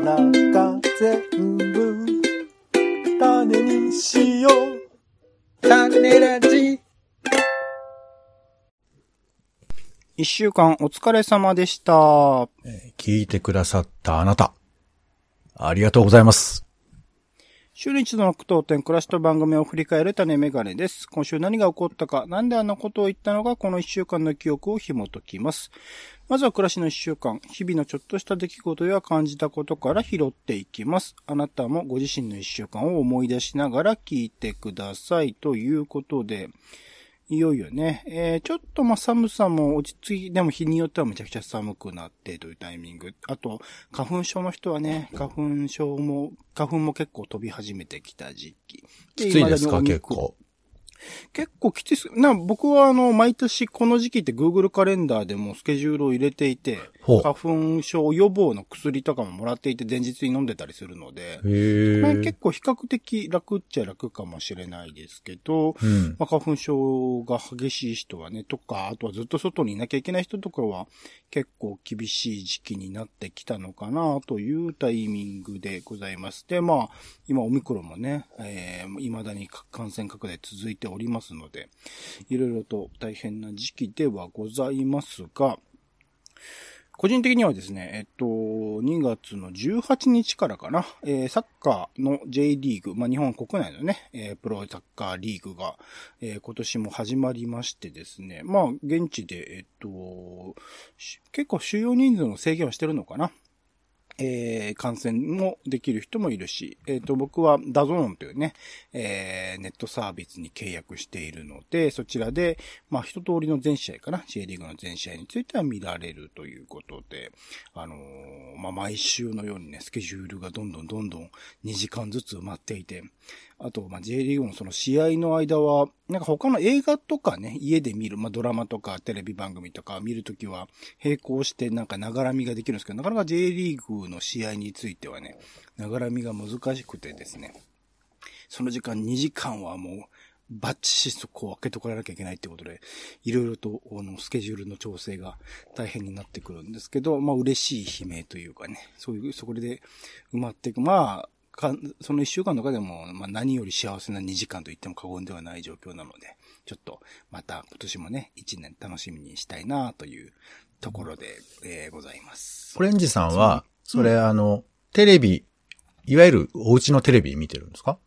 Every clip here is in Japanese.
の中全部種にしよう。種ラジ。一週間お疲れ様でした。聞いてくださったあなた。ありがとうございます。週に一度の苦闘点、暮らしと番組を振り返る種メガネです。今週何が起こったか、なんであんなことを言ったのか、この一週間の記憶を紐解きます。まずは暮らしの一週間、日々のちょっとした出来事や感じたことから拾っていきます。あなたもご自身の一週間を思い出しながら聞いてください。ということで、いよいよね、えー、ちょっとまあ寒さも落ち着き、でも日によってはめちゃくちゃ寒くなってというタイミング。あと、花粉症の人はね、花粉症も、花粉も結構飛び始めてきた時期。きついですか？結構。結構きついです。な、僕はあの、毎年この時期って Google カレンダーでもスケジュールを入れていて、花粉症予防の薬とかももらっていて前日に飲んでたりするので、へえ。まあ結構比較的楽っちゃ楽かもしれないですけど、うん。まあ、花粉症が激しい人はね、とか、あとはずっと外にいなきゃいけない人とかは結構厳しい時期になってきたのかなというタイミングでございます。で、まあ、今オミクロンもね、えー、未だに感染拡大続いておりますので、いろいろと大変な時期ではございますが、個人的にはですね、えっと、2月の18日からかな、えーサッカーの J リーグ、まあ、日本国内のね、えープロサッカーリーグが、えー今年も始まりましてですね、まあ、現地で、えっと、結構収容人数の制限はしてるのかな。えー観戦もできる人もいるし、えっ、と、僕は DAZN というね、えーネットサービスに契約しているので、そちらで、まあ、一通りの全試合かな、J リーグの全試合については見られるということで、あのーまあ、毎週のようにね、スケジュールがどんどんどんどん2時間ずつ埋まっていて、あと、まあ、J リーグのその試合の間は、なんか他の映画とかね、家で見る、まあ、ドラマとかテレビ番組とか見るときは、並行してなんかながらみができるんですけど、なかなか J リーグの試合についてはね、ながらみが難しくてですね、その時間2時間はもう、バッチシそこを開けとかなきゃいけないってことで、いろいろと、あの、スケジュールの調整が大変になってくるんですけど、まあ、嬉しい悲鳴というかね、そういう、そこで埋まっていく。まあ、かその一週間の中でも、まあ、何より幸せな2時間と言っても過言ではない状況なので、ちょっと、また今年もね、1年楽しみにしたいなというところで、えーございます。オレンジさんは、それあの、テレビ、いわゆるお家のテレビ見てるんですか？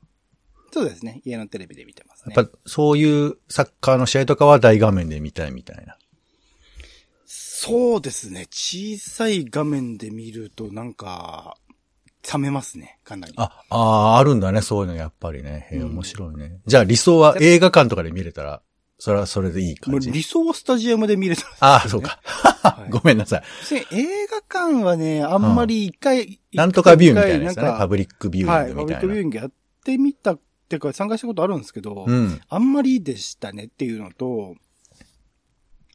そうですね。家のテレビで見てますね。やっぱそういうサッカーの試合とかは大画面で見たいみたいな。そうですね。小さい画面で見るとなんか、冷めますね。かなり。あ、あーあるんだね、そういうのやっぱりね。へえうん面白いね。じゃあ理想は映画館とかで見れたら、それはそれでいいもう感じ。理想はスタジアムで見れたら、ああ、そうか。はい ごめんなさい。別に映画館はね、あんまり一回、なんとかビューみたいなやつだね。パブリックビューはい、イングみたいな。パブリックビューイングやってみたっていうか参加したことあるんですけど、うん。あんまりでしたねっていうのと、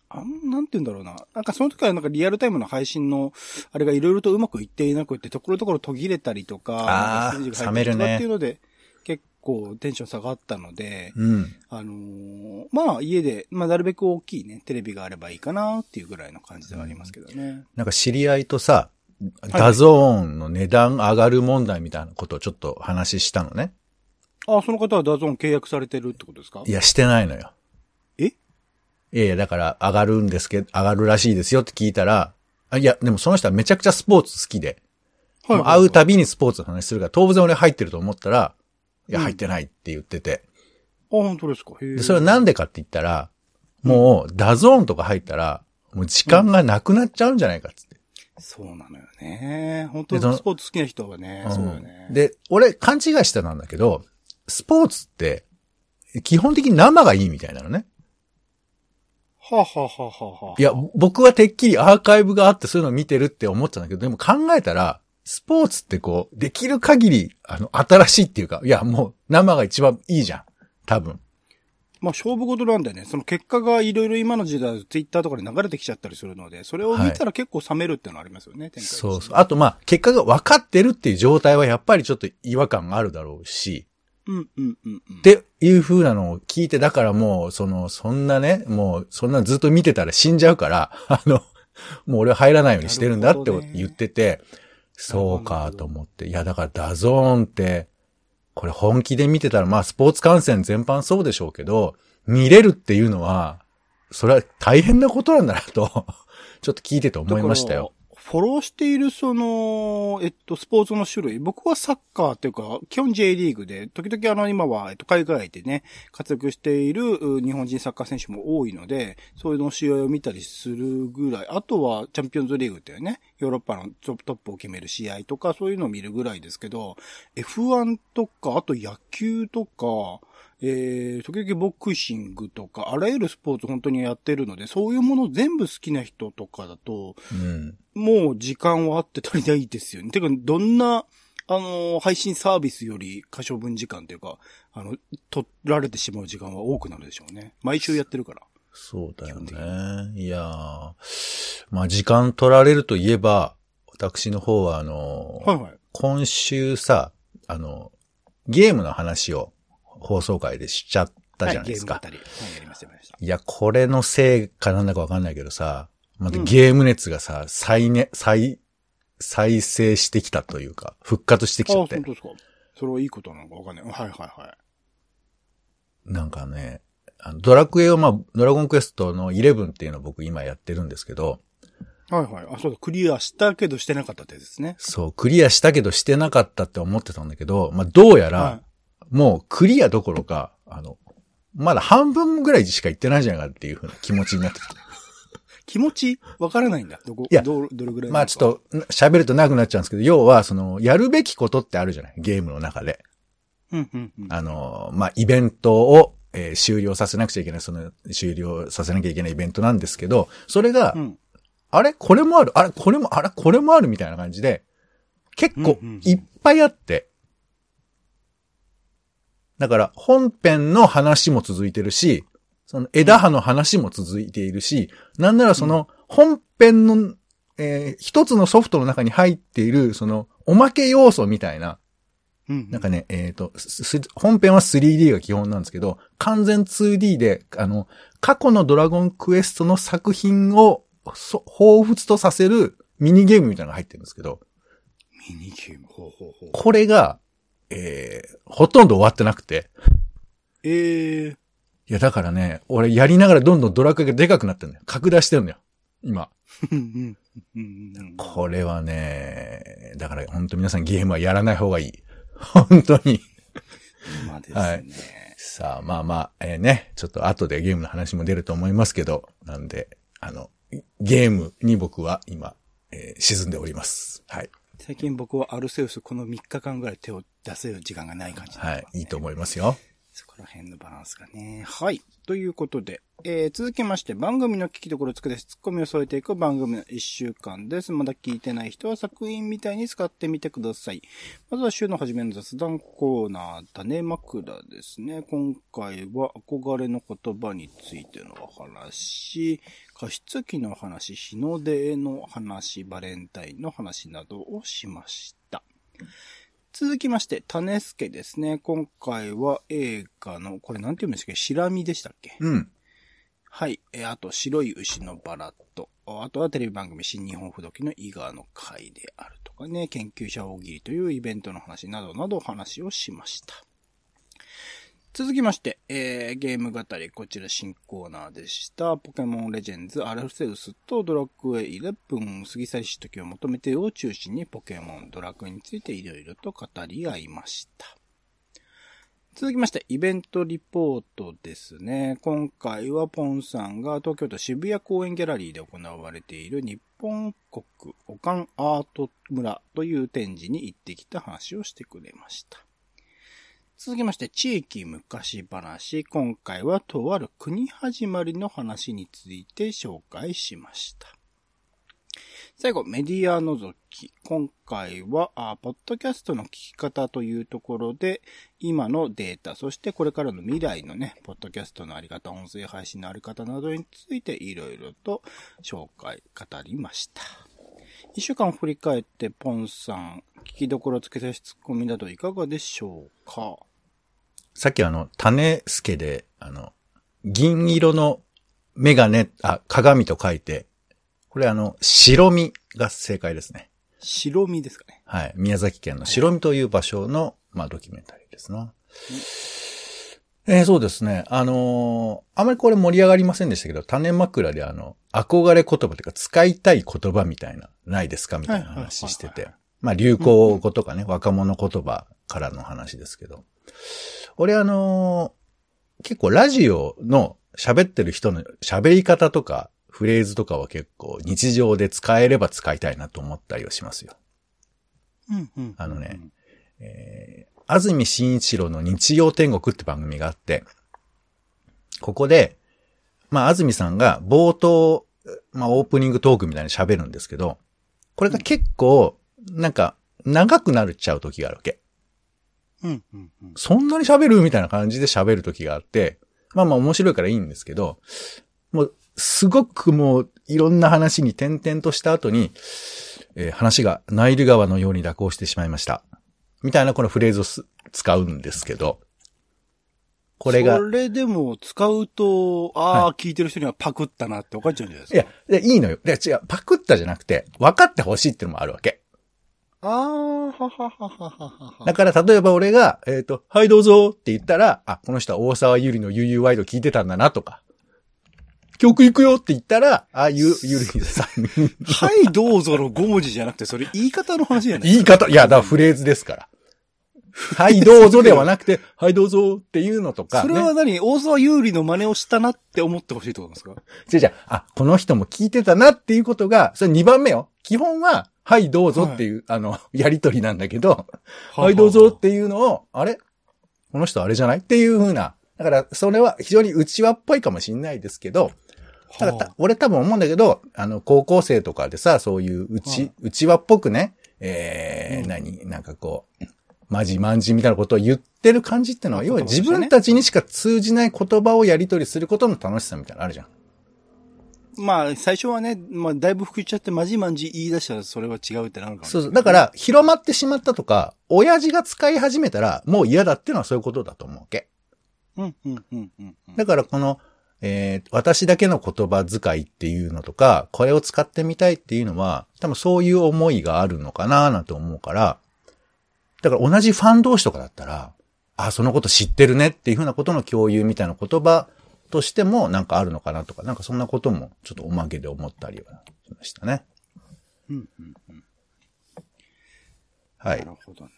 あん、なんて言うんだろうな。なんかその時はなんかリアルタイムの配信の、あれがいろいろとうまくいっていなくて、ところどころ途切れたりとか、あーなんかステージが入ったりとか冷めるねっていうので、結構テンション下がったので、うん。あのーまあ家で、まあなるべく大きいね、テレビがあればいいかなっていうぐらいの感じではありますけどね。なんか知り合いとさ、 DAZN の値段上がる問題みたいなことをちょっと話したのね。あ、その方は DAZN 契約されてるってことですか？いや、してないのよ。えいやいや、だから上がるんですけど、上がるらしいですよって聞いたら、あいや、でもその人はめちゃくちゃスポーツ好きで、もう会うたびにスポーツの話するから、当然俺入ってると思ったら、いや、うん入ってないって言ってて。あ、本当ですか。で、それはなんでかって言ったら、もう、 DAZN とか入ったら、もう時間がなくなっちゃうんじゃないかっつって。そうなのよね。本当にスポーツ好きな人はね、そうよね。うんで、俺勘違いしてたんだけど、スポーツって、基本的に生がいいみたいなのね。はあ、はあはあはあはあ、いや、僕はてっきりアーカイブがあってそういうのを見てるって思ってたんだけど、でも考えたら、スポーツってこう、できる限り、あの、新しいっていうか、いや、もう、生が一番いいじゃん。多分。まあ勝負事なんだよね。その結果がいろいろ今の時代、ツイッターとかで流れてきちゃったりするので、それを見たら結構冷めるっていうのはありますよね、展開としてそうそう。あと、まあ、結果が分かってるっていう状態はやっぱりちょっと違和感があるだろうし、うんうんうんうん。っていう風なのを聞いて、だからもう、その、そんなね、もう、そんなずっと見てたら死んじゃうから、あの、もう俺は入らないようにしてるんだって言ってて、そうかと思って。いや、だから DAZN って、これ本気で見てたら、まあスポーツ観戦全般そうでしょうけど、見れるっていうのは、それは大変なことなんだなと、ちょっと聞いてて思いましたよ。フォローしているその、えっと、スポーツの種類。僕はサッカーっていうか、基本 J リーグで、時々あの今は、えっと、海外でね、活躍している日本人サッカー選手も多いので、そういうの試合を見たりするぐらい。あとは、チャンピオンズリーグっていうね、ヨーロッパのトップを決める試合とか、そういうのを見るぐらいですけど、F1 とか、あと野球とか、えー、時々ボクシングとか、あらゆるスポーツ本当にやってるので、そういうもの全部好きな人とかだと、うん。もう時間はあって足りないですよね。てか、どんな、あの、配信サービスより可処分時間というか、あの、取られてしまう時間は多くなるでしょうね。毎週やってるから。そうだよ基ね。いやーまあ時間取られるといえば、私の方はあの、はいはい。今週さ、あの、ゲームの話を放送回でしちゃったじゃないですか。はい、ゲーム語り。はい、やりました、やりました。いや、これのせいかなんだかわかんないけどさ、またゲーム熱がさ、再ね、再、再生してきたというか、復活してきああ、ちゃって本当。ですか。それはいいことなのかわかんない。はいはいはい。なんかね、あのドラクエをまあ、ドラゴンクエストの11っていうのを僕今やってるんですけど、はいはい。あ、そうだ、クリアしたけどしてなかったってですね。そう、クリアしたけどしてなかったって思ってたんだけど、まあ、どうやら、はもうクリアどころか、あの、まだ半分ぐらいしか行ってないんじゃないかっていう風な気持ちになってき。気持ちわからないんだ。どこ、いやど、どれぐらいまあちょっと、喋ると長くなっちゃうんですけど、要は、その、やるべきことってあるじゃないゲームの中で。と。うんうんうん。あの、まあ、イベントを、えー終了させなくちゃいけない、その、終了させなきゃいけないイベントなんですけど、それが、うん。あれ？これもある？あれ？これも、あれ？これもあるみたいな感じで、結構うんうんいっぱいあって。だから本編の話も続いてるし、その枝葉の話も続いているし、なんならその本編の、えー一つのソフトの中に入っている、そのおまけ要素みたいな、うん。なんかね、えっ、と、すす本編は 3D が基本なんですけど、完全 2D で、あの、過去のドラゴンクエストの作品を、そ彷彿とさせるミニゲームみたいなのが入ってるんですけど、ミニゲーム。ほうほうほう。これが、えー、ほとんど終わってなくて。ええいや、だからね、俺やりながらどんどんドラクエがでかくなってるんだよ。拡大してるんだよ。今。これはね、だから本当皆さんゲームはやらない方がいい。本当に。今ですはいね。さあ、まあまあ、えーね、ちょっと後でゲームの話も出ると思いますけど、なんで、あの、ゲームに僕は今、えー沈んでおります。はい。最近僕はアルセウスこの3日間ぐらい手を出せる時間がない感じ、はい。いいと思いますよ。そこら辺のバランスがね。はい。ということで、えー、続きまして番組の聞きどころをつくです。ツッコミを添えていく番組の1週間です。まだ聞いてない人は作品みたいに使ってみてください。まずは週の初めの雑談コーナー、種枕ですね。今回は憧れの言葉についてのお話、加湿器の話、日の出の話、バレンタインの話などをしました。続きまして、種助ですね。今回は映画の、これなんて言うんですかシラミでしたっけ？うん。はい。えーあと、白い牛のバラと、あとはテレビ番組新日本不動機の伊賀の会であるとかね、研究者大喜利というイベントの話などなどお話をしました。続きまして、えー、ゲーム語り、こちら新コーナーでした。ポケモンレジェンズ、アルフセウスとドラクエ11、過ぎ去りし時を求めてを中心にポケモン、ドラクエについていろいろと語り合いました。続きまして、イベントリポートですね。今回はポンさんが東京都渋谷公園ギャラリーで行われている日本国オカンアート村という展示に行ってきた話をしてくれました。続きまして、地域昔話。今回はとある国始まりの話について紹介しました。最後、メディア覗き。今回は、あポッドキャストの聞き方というところで、今のデータ、そしてこれからの未来のね、ポッドキャストのあり方、音声配信のあり方などについていろいろと紹介、語りました。一週間振り返って、ポンさん、聞きどころつけたしツッコミなどいかがでしょうか？さっきあの、種助で、あの、銀色のメガネ、あ、鏡と書いて、これあの、白身が正解ですね。白身ですかね。はい。宮崎県の白身という場所の、まあ、ドキュメンタリーですな。えーそうですね。あのーあまりこれ盛り上がりませんでしたけど、種枕であの、憧れ言葉というか、使いたい言葉みたいな、ないですか？みたいな話してて。まあ、流行語とかね、若者言葉からの話ですけど。俺あのー結構ラジオの喋ってる人の喋り方とか、フレーズとかは結構日常で使えれば使いたいなと思ったりはしますよ。うんうん。あのね、えー、安住紳一郎の日曜天国って番組があって、ここで、まあ、安住さんが冒頭、まあ、オープニングトークみたいに喋るんですけど、これが結構、なんか、長くなっちゃう時があるわけ。うんうんうん。そんなに喋るみたいな感じで喋る時があって、まあまあ面白いからいいんですけど、もう、すごくもう、いろんな話に点々とした後に、えー話がナイル川のように蛇行してしまいました。みたいなこのフレーズをす使うんですけど、これがそ、れでも使うと、ああ、聞いてる人にはパクったなって分かっちゃうんじゃないですいか。や、でいいのよ。で、違う、パクったじゃなくて、分かってほしいっていうのもあるわけ。ああ、はははははは。だから、例えば俺が、えっ、と、はいどうぞって言ったら、あ、この人は大沢ゆりの UU ワイド聞いてたんだなとか、曲行くよって言ったら、あ、ゆ、ゆりさん。はい、どうぞの5文字じゃなくて、それ言い方の話じゃない言い方、いや、だフレーズですから。はい、どうぞではなくて、はい、どうぞっていうのとか、それはね。何？大沢有利の真似をしたなって思ってほしいってことですか？じゃじゃあ、この人も聞いてたなっていうことが、それ2番目よ。基本は、はい、どうぞっていう、あの、やりとりなんだけど、はい、どうぞっていうのを、あれ？この人あれじゃない？っていう風な。だから、それは非常に内輪っぽいかもしれないですけど、だからた俺多分思うんだけど、あの、高校生とかでさ、そういう内、は輪っぽくね、えーうん。何？なんかこう、まじまんじみたいなことを言ってる感じってのは、あ要は自分たちにしか通じない言葉をやり取りすることの楽しさみたいなのあるじゃん。まあ、最初はね、まあ、だいぶ吹っちゃって、まじまんじ言い出したら、それは違うってなるかもしれない。そうそう。だから、広まってしまったとか、親父が使い始めたら、もう嫌だっていうのはそういうことだと思うわけ。うん、うん、うん、うんうん。だからこの、えー私だけの言葉遣いっていうのとか、これを使ってみたいっていうのは、多分そういう思いがあるのかななんて思うから、だから同じファン同士とかだったら、あ、そのこと知ってるねっていうふうなことの共有みたいな言葉としてもなんかあるのかなとか、なんかそんなこともちょっとおまけで思ったりはしましたね。うん、うん、うん。はないる。ほどな。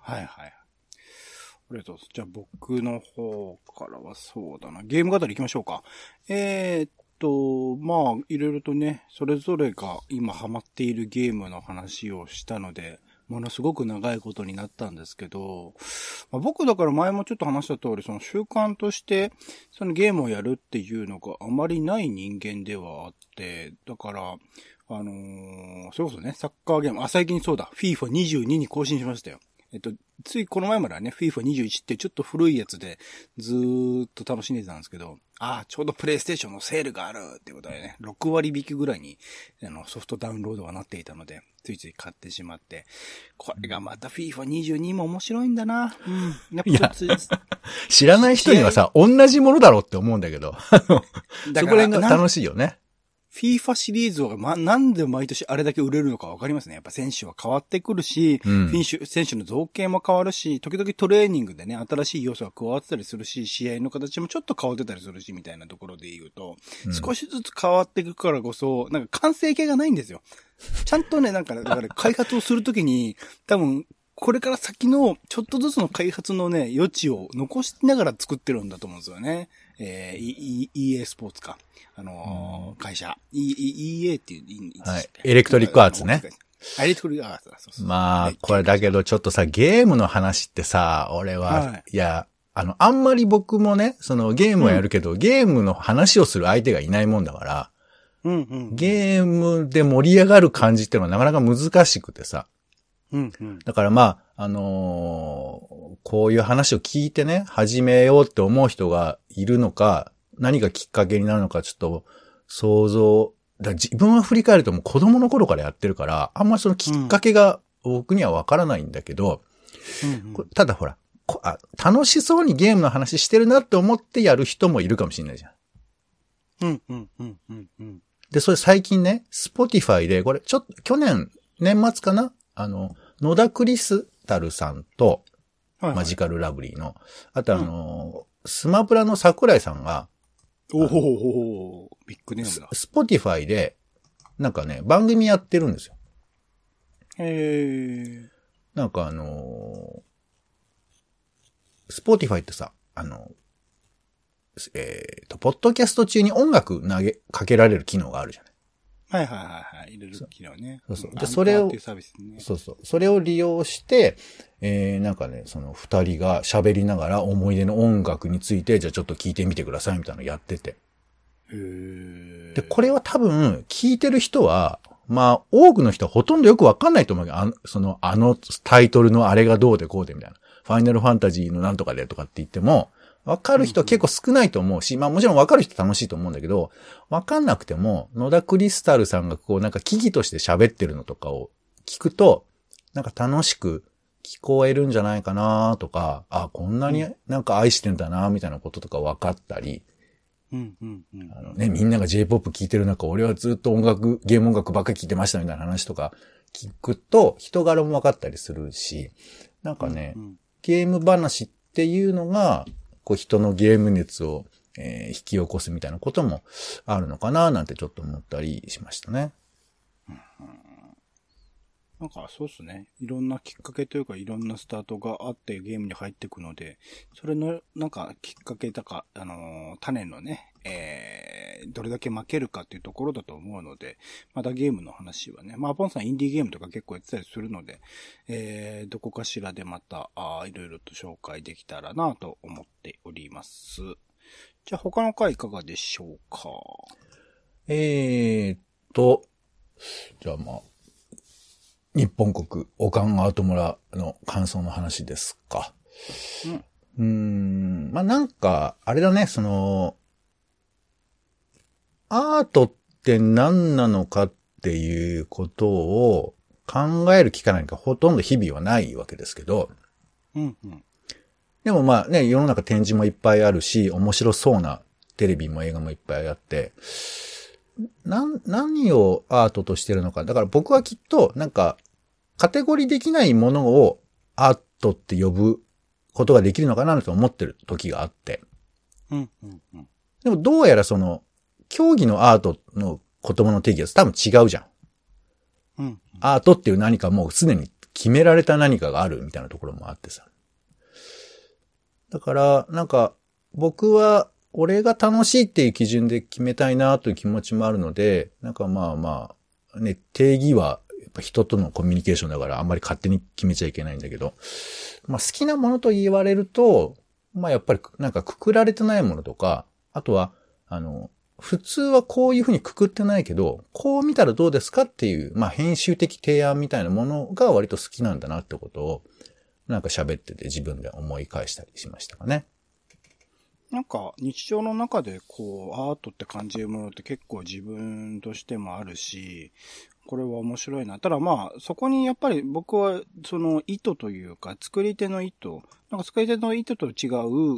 はいはい。ありがとうございます。じゃあ僕の方からはそうだな。ゲーム語り行きましょうか。えー、っと、まあ、いろいろとね、それぞれが今ハマっているゲームの話をしたので、ものすごく長いことになったんですけど、まあ、僕だから前もちょっと話した通り、その習慣として、そのゲームをやるっていうのがあまりない人間ではあって、だから、あのーそれこそね、サッカーゲーム、あ、最近そうだ、FIFA22 に更新しましたよ。えっと、ついこの前まではね、FIFA21 ってちょっと古いやつで、ずーっと楽しんでたんですけど、ああ、ちょうどプレイステーションのセールがあるってことでね、6割引きぐらいに、あの、ソフトダウンロードがなっていたので、ついつい買ってしまって、これがまた FIFA22 も面白いんだな。うん。やっぱ知らない人にはさ、同じものだろうって思うんだけど、あのそこら辺が楽しいよね。FIFA シリーズは、ま、なんで毎年あれだけ売れるのかわかりますね。やっぱ選手は変わってくるし、うんフィンシュ選手の造形も変わるし、時々トレーニングでね、新しい要素が加わってたりするし、試合の形もちょっと変わってたりするし、みたいなところで言うと、うん少しずつ変わっていくからこそ、なんか完成形がないんですよ。ちゃんとね、なんか、だから開発をするときに、多分、これから先の、ちょっとずつの開発のね、余地を残しながら作ってるんだと思うんですよね。えー、E- E- EA スポーツか。あのー会社。E- E- EA っていう、はいエレクトリックアーツね。あエレクトリックアーツだ、そうそう。まあはい、これだけどちょっとさ、ゲームの話ってさ、俺は、はいい、や、あの、あんまり僕もね、そのゲームはやるけど、ゲームの話をする相手がいないもんだから、うんうん。ゲームで盛り上がる感じっていうのはなかなか難しくてさ。うんうん。だからまあ、あのーこういう話を聞いてね、始めようって思う人がいるのか、何がきっかけになるのかちょっと想像、だ自分は振り返るともう子供の頃からやってるから、あんまりそのきっかけが僕にはわからないんだけど、うんうんこただほらこあ、楽しそうにゲームの話してるなって思ってやる人もいるかもしれないじゃん。うんうんうんうんうん。で、それ最近ね、 Spotify で、これちょっと去年年末かな？あの、野田クリスタルさんと、はい、マジカルラブリーの、あとあの、スマブラの桜井さんが、おおビッグネームだ。 Spotify で、なんかね、番組やってるんですよ。へえ。なんかあの Spotify ってさ、あの、えっ、と、ポッドキャスト中に音楽投げ、かけられる機能があるじゃない。はいはいはいはい。入れる機能ね。そうそううんでそれをね。そうそう。それを利用して、えー、なんかね、その二人が喋りながら思い出の音楽について、じゃあちょっと聞いてみてくださいみたいなのやってて。で、これは多分、聞いてる人は、まあ、多くの人はほとんどよくわかんないと思うけど、あの、その、あのタイトルのあれがどうでこうでみたいな。ファイナルファンタジーのなんとかでとかって言っても、わかる人は結構少ないと思うし、まあもちろんわかる人楽しいと思うんだけど、わかんなくても、野田クリスタルさんがこうなんか記事として喋ってるのとかを聞くと、なんか楽しく聞こえるんじゃないかなとか、あ、こんなになんか愛してんだなみたいなこととか分かったり、うんうんうん。あのね、みんなが J-POP 聴いてる中、俺はずっと音楽、ゲーム音楽ばっかり聴いてましたみたいな話とか聞くと、人柄も分かったりするし、なんかね、うん。ゲーム話っていうのが、こう人のゲーム熱を、えー引き起こすみたいなこともあるのかななんてちょっと思ったりしましたね。なんかそうっすね。いろんなきっかけというか、いろんなスタートがあってゲームに入っていくので、それの、なんかきっかけだか、あのー種のね、えー、どれだけ負けるかっていうところだと思うので、またゲームの話はね、まあ、ポンさんインディーゲームとか結構やってたりするので、えー、どこかしらでまた、あいろいろと紹介できたらなと思っております。じゃあ他の回いかがでしょうか？えーっと、じゃあまあ、日本国、オカンアート村の感想の話ですか。うん。ん、まあなんか、あれだね、その、アートって何なのかっていうことを考える機会なんかほとんど日々はないわけですけど、うんうん。でもまあね、世の中展示もいっぱいあるし、面白そうなテレビも映画もいっぱいあって、なん、何をアートとしてるのか。だから僕はきっと、なんか、カテゴリーできないものをアートって呼ぶことができるのかなと思ってる時があって。うんうんうん。でもどうやらその、競技のアートの言葉の定義は多分違うじゃん。うん。アートっていう何かもうすでに決められた何かがあるみたいなところもあってさ。だから、なんか、僕は、俺が楽しいっていう基準で決めたいなという気持ちもあるので、なんかまあまあ、ね、定義は、ぱ人とのコミュニケーションだからあんまり勝手に決めちゃいけないんだけど、まあ好きなものと言われると、まあやっぱりなんかくくられてないものとか、あとは、あの、普通はこういうふうにくくってないけど、こう見たらどうですかっていう、まあ編集的提案みたいなものが割と好きなんだなってことを、なんか喋ってて自分で思い返したりしましたかね。なんか日常の中でこうアートって感じるものって結構自分としてもあるし、これは面白いな。ただまあ、そこにやっぱり僕はその意図というか、作り手の意図、なんか作り手の意図と違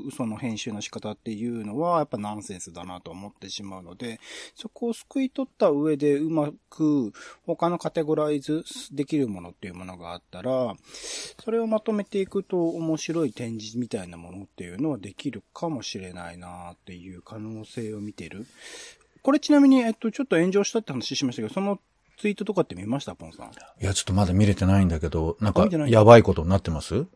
うその編集の仕方っていうのはやっぱナンセンスだなと思ってしまうので、そこを救い取った上でうまく他のカテゴライズできるものっていうものがあったら、それをまとめていくと面白い展示みたいなものっていうのはできるかもしれないなっていう可能性を見てる。これちなみに、えっと、ちょっと炎上したって話しましたけど、そのツイートとかって見ましたポンさん？いや、ちょっとまだ見れてないんだけど、なんかやばいことになってます？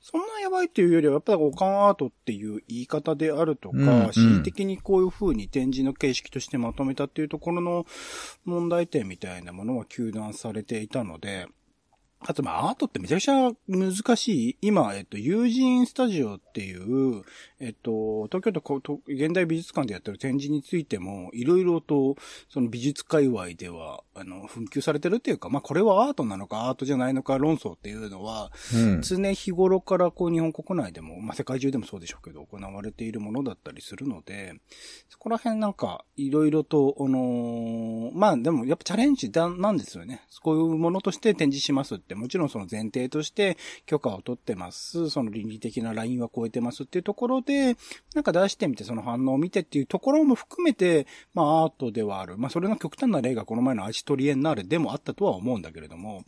そんなやばいっていうよりは、やっぱりオカンアートっていう言い方であるとか、うんうん。恣意的にこういう風に展示の形式としてまとめたっていうところの問題点みたいなものは糾弾されていたので、あと、まあ、アートってめちゃくちゃ難しい。今、えっと、友人スタジオっていう、えっと、東京都現代美術館でやってる展示についても、いろいろと、その美術界隈では、あの、紛糾されてるっていうか、まあ、これはアートなのか、アートじゃないのか論争っていうのは、うん。常日頃からこう日本国内でも、まあ、世界中でもそうでしょうけど、行われているものだったりするので、そこら辺なんか、いろいろと、あのーまあでもやっぱチャレンジだなんですよね。こういうものとして展示しますって、もちろんその前提として許可を取ってます、その倫理的なラインは超えてますっていうところで、なんか出してみてその反応を見てっていうところも含めて、まあアートではある。まあそれの極端な例がこの前のアイチトリエンナーレでもあったとは思うんだけれども、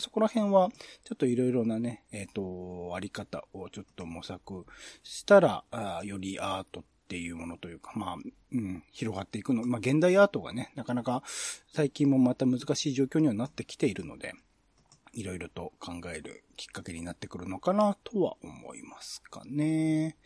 そこら辺は、ちょっといろいろなね、えっ、と、あり方をちょっと模索したら、あよりアートっていうものというか、まあ、うん、広がっていくの。まあ、現代アートがね、なかなか最近もまた難しい状況にはなってきているので、いろいろと考えるきっかけになってくるのかなとは思いますかね。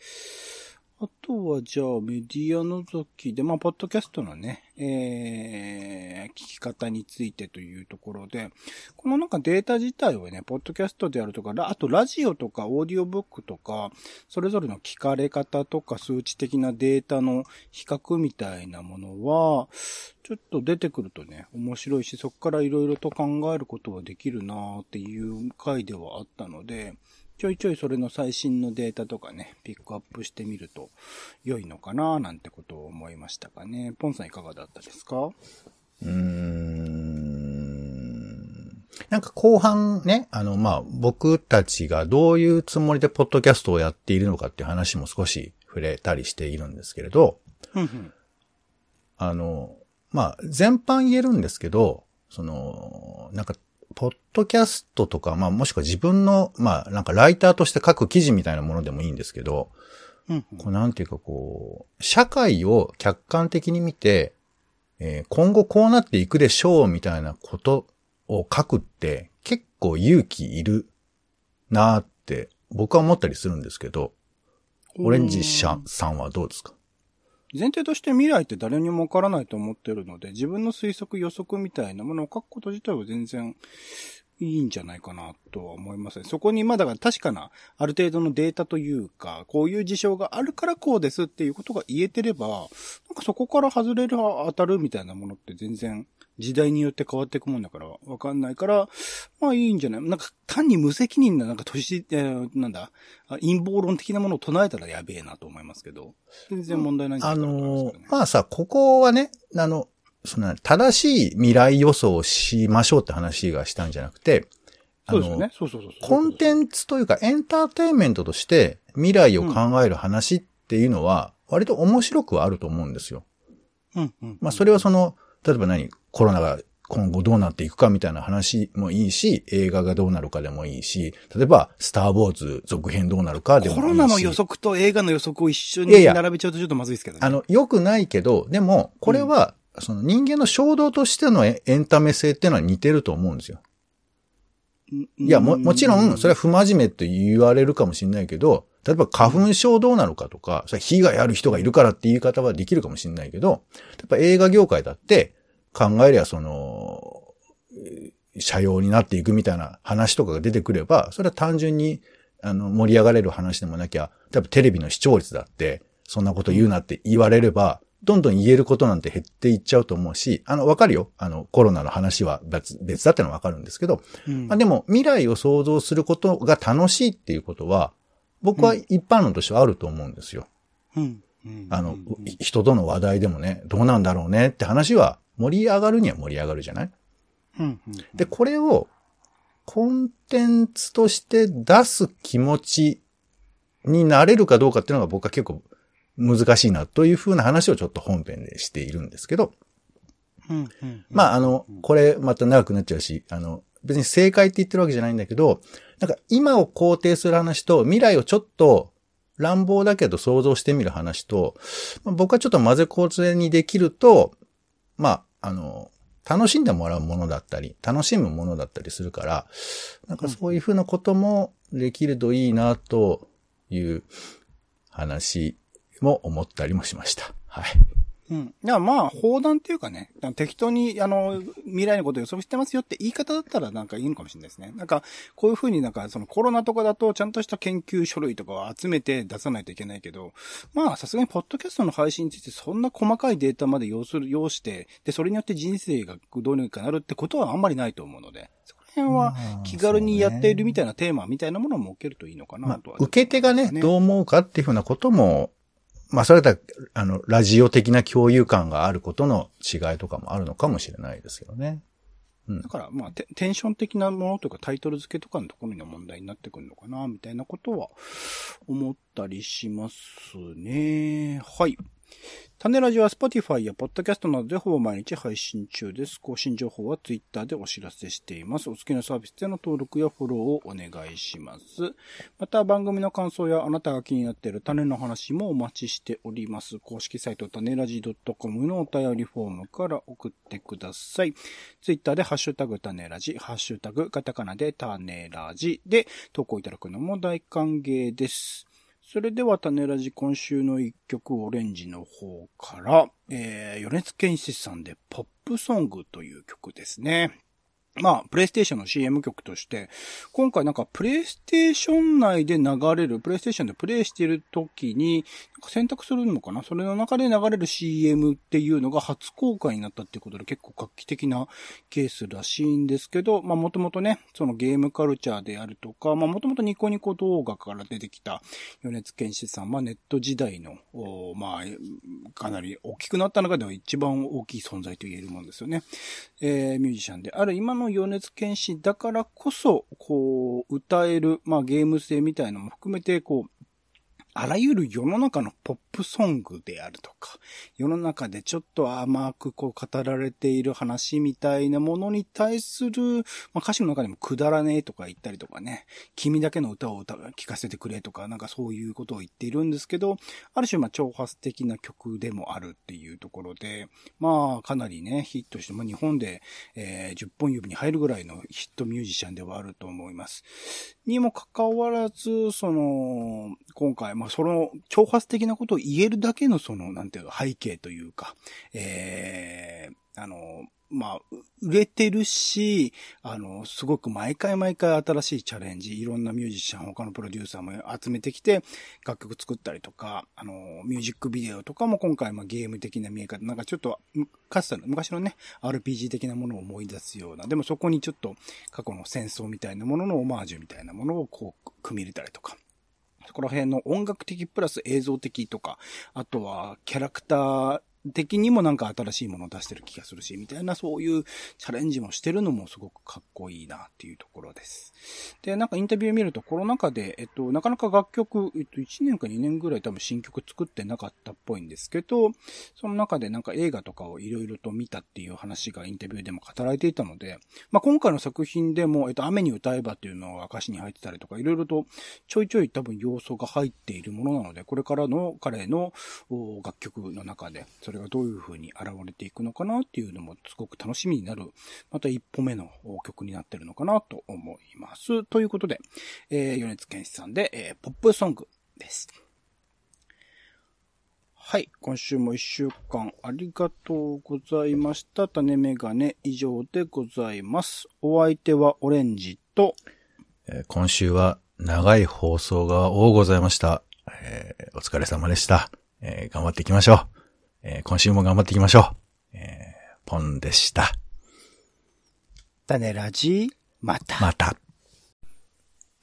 あとは、じゃあ、メディアの時で、まあ、ポッドキャストのね、えー、聞き方についてというところで、このなんかデータ自体をね、ポッドキャストであるとか、あとラジオとかオーディオブックとか、それぞれの聞かれ方とか数値的なデータの比較みたいなものは、ちょっと出てくるとね、面白いし、そこからいろいろと考えることはできるなーっていう回ではあったので、ちょいちょいそれの最新のデータとかね、ピックアップしてみると良いのかななんてことを思いましたかね。ポンさんいかがだったですか？うーん。なんか後半ね、あの、まあ、僕たちがどういうつもりでポッドキャストをやっているのかっていう話も少し触れたりしているんですけれど。あの、まあ、全般言えるんですけど、その、なんか、ポッドキャストとか、まあ、もしくは自分の、まあ、なんかライターとして書く記事みたいなものでもいいんですけど、うん。うんこうなんていうかこう、社会を客観的に見て、えー今後こうなっていくでしょうみたいなことを書くって結構勇気いるなーって僕は思ったりするんですけど、オレンジシャンさんはどうですか？前提として未来って誰にもわからないと思ってるので、自分の推測予測みたいなものを書くこと自体は全然いいんじゃないかなとは思いますね。そこに、まあだから確かな、ある程度のデータというか、こういう事象があるからこうですっていうことが言えてれば、なんかそこから外れる当たるみたいなものって全然時代によって変わっていくもんだからわかんないから、まあいいんじゃない？なんか単に無責任な、なんか都市、えーなんだ、陰謀論的なものを唱えたらやべえなと思いますけど、全然問題ないんじゃあないかなと思いのますけどね。まあさ、ここはね、あの、その、正しい未来予想をしましょうって話がしたんじゃなくて、あのそうですよね。そうそうそうそう。コンテンツというかエンターテインメントとして未来を考える話っていうのは割と面白くはあると思うんですよ。うんうん。まあそれはその、例えば何コロナが今後どうなっていくかみたいな話もいいし、映画がどうなるかでもいいし、例えばスターウォーズ続編どうなるかでもいいし。コロナの予測と映画の予測を一緒にいやいや並べちゃうとちょっとまずいですけどね。あの、良くないけど、でも、これは、その人間の衝動としてのエエンタメ性っていうのは似てると思うんですよ。うん、いや、も、もちろん、それは不真面目と言われるかもしれないけど、例えば花粉症どうなのかとか、それは被害ある人がいるからって言い方はできるかもしれないけど、やっぱ映画業界だって考えりゃその、えー社用になっていくみたいな話とかが出てくれば、それは単純に、あの、盛り上がれる話でもなきゃ、例えばテレビの視聴率だって、そんなこと言うなって言われれば、どんどん言えることなんて減っていっちゃうと思うし、あの、わかるよ。あの、コロナの話は別別だってのはわかるんですけど、うん。まあ、でも未来を想像することが楽しいっていうことは、僕は一般論としてはあると思うんですよ。うん。うん。あのうん、人との話題でもね、どうなんだろうねって話は盛り上がるには盛り上がるじゃない？うん。うん。で、これをコンテンツとして出す気持ちになれるかどうかっていうのが僕は結構難しいなというふうな話をちょっと本編でしているんですけど、うんうん。まあ、あの、これまた長くなっちゃうし、あの、別に正解って言ってるわけじゃないんだけど、なんか今を肯定する話と未来をちょっと乱暴だけど想像してみる話と、まあ僕はちょっと混ぜこぜにできると、まあ、あの、楽しんでもらうものだったり、楽しむものだったりするから、なんかそういうふうなこともできるといいなという話も思ったりもしました。はい。うん。だからまあ、砲弾っていうかね、適当に、あの、未来のことを予測してますよって言い方だったらなんかいいのかもしれないですね。なんか、こういうふうになんか、そのコロナとかだと、ちゃんとした研究書類とかを集めて出さないといけないけど、まあ、さすがにポッドキャストの配信についてそんな細かいデータまで要する、要して、で、それによって人生がどうにかなるってことはあんまりないと思うので、そこら辺は気軽にやっているみたいなテーマみたいなものを設けるといいのかまあなとは、受け手がね、ねどう思うかっていうふうなことも、まあ、それだ、あの、ラジオ的な共有感があることの違いとかもあるのかもしれないですけどね。うんだから、まあテ、テンション的なものとかタイトル付けとかのところの問題になってくるのかな、みたいなことは思ったりしますね。はい。種ラジは Spotify や Podcast などでほぼ毎日配信中です。更新情報は Twitter でお知らせしています。お好きなサービスでの登録やフォローをお願いします。また番組の感想やあなたが気になっている種の話もお待ちしております。公式サイト種ラジ .com のお便りフォームから送ってください。Twitter でハッシュタグ種ラジ、ハッシュタグカタカナで種ラジで投稿いただくのも大歓迎です。それでは、種ラジ今週の一曲、オレンジの方から、えー、米津玄師さんで、ポップソングという曲ですね。まあ、プレイステーションの CM 曲として、今回なんかプレイステーション内で流れる、プレイステーションでプレイしている時に、選択するのかな？それの中で流れる CM っていうのが初公開になったっていうことで結構画期的なケースらしいんですけど、まあもともとね、そのゲームカルチャーであるとか、まあもともとニコニコ動画から出てきた米津玄師さん、まあネット時代の、まあ、かなり大きくなった中では一番大きい存在と言えるもんですよね。えー、ミュージシャンである今の米津玄師だからこそ、こう、歌える、まあゲーム性みたいなのも含めて、こう、あらゆる世の中のポップソングであるとか、世の中でちょっと甘くこう語られている話みたいなものに対する、まあ、歌詞の中でもくだらねえとか言ったりとかね、君だけの歌を歌聞かせてくれとか、なんかそういうことを言っているんですけど、ある種まあ挑発的な曲でもあるっていうところで、まあかなりね、ヒットして、まあ日本で、えー10本指に入るぐらいのヒットミュージシャンではあると思います。にもかかわらず、その、今回、まあ、その、挑発的なことを言えるだけの、その、なんていうの、背景というか、えー、あの、まあ、売れてるし、あの、すごく毎回毎回新しいチャレンジ、いろんなミュージシャン、他のプロデューサーも集めてきて、楽曲作ったりとか、あの、ミュージックビデオとかも今回、まあ、ゲーム的な見え方、なんかちょっと、かつての、昔のね、RPG 的なものを思い出すような、でもそこにちょっと過去の戦争みたいなもののオマージュみたいなものをこう、組み入れたりとか、そこら辺の音楽的プラス映像的とか、あとはキャラクター的にもなんか新しいものを出してる気がするし、みたいなそういうチャレンジもしてるのもすごくかっこいいなっていうところです。で、なんかインタビュー見るとコロナ禍で、えっと、なかなか楽曲、えっと、1年か2年ぐらい多分新曲作ってなかったっぽいんですけど、その中でなんか映画とかをいろいろと見たっていう話がインタビューでも語られていたので、まあ、今回の作品でも、えっと、雨に歌えばっていうのが歌詞に入ってたりとか、いろいろとちょいちょい多分要素が入っているものなので、これからの彼の楽曲の中で、それがどういう風に現れていくのかなっていうのもすごく楽しみになる、また一歩目の曲になってるのかなと思います。ということで、えー、米津玄師さんで、えー、ポップソングです。はい。今週も一週間ありがとうございました。種メガネ以上でございます。お相手はオレンジと、えー今週は長い放送が多ございました。えーお疲れ様でした。えー頑張っていきましょう。えー今週も頑張っていきましょう。えーポンでした。種ラジ、また。また。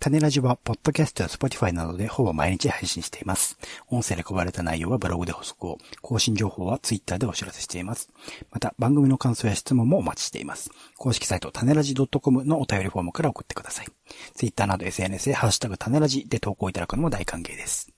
種ラジは、ポッドキャストや Spotify などでほぼ毎日配信しています。音声で配られた内容はブログで補足を、更新情報は Twitter でお知らせしています。また、番組の感想や質問もお待ちしています。公式サイト、種ラジ .com のお便りフォームから送ってください。Twitter など SNS でハッシュタグ種ラジで投稿いただくのも大歓迎です。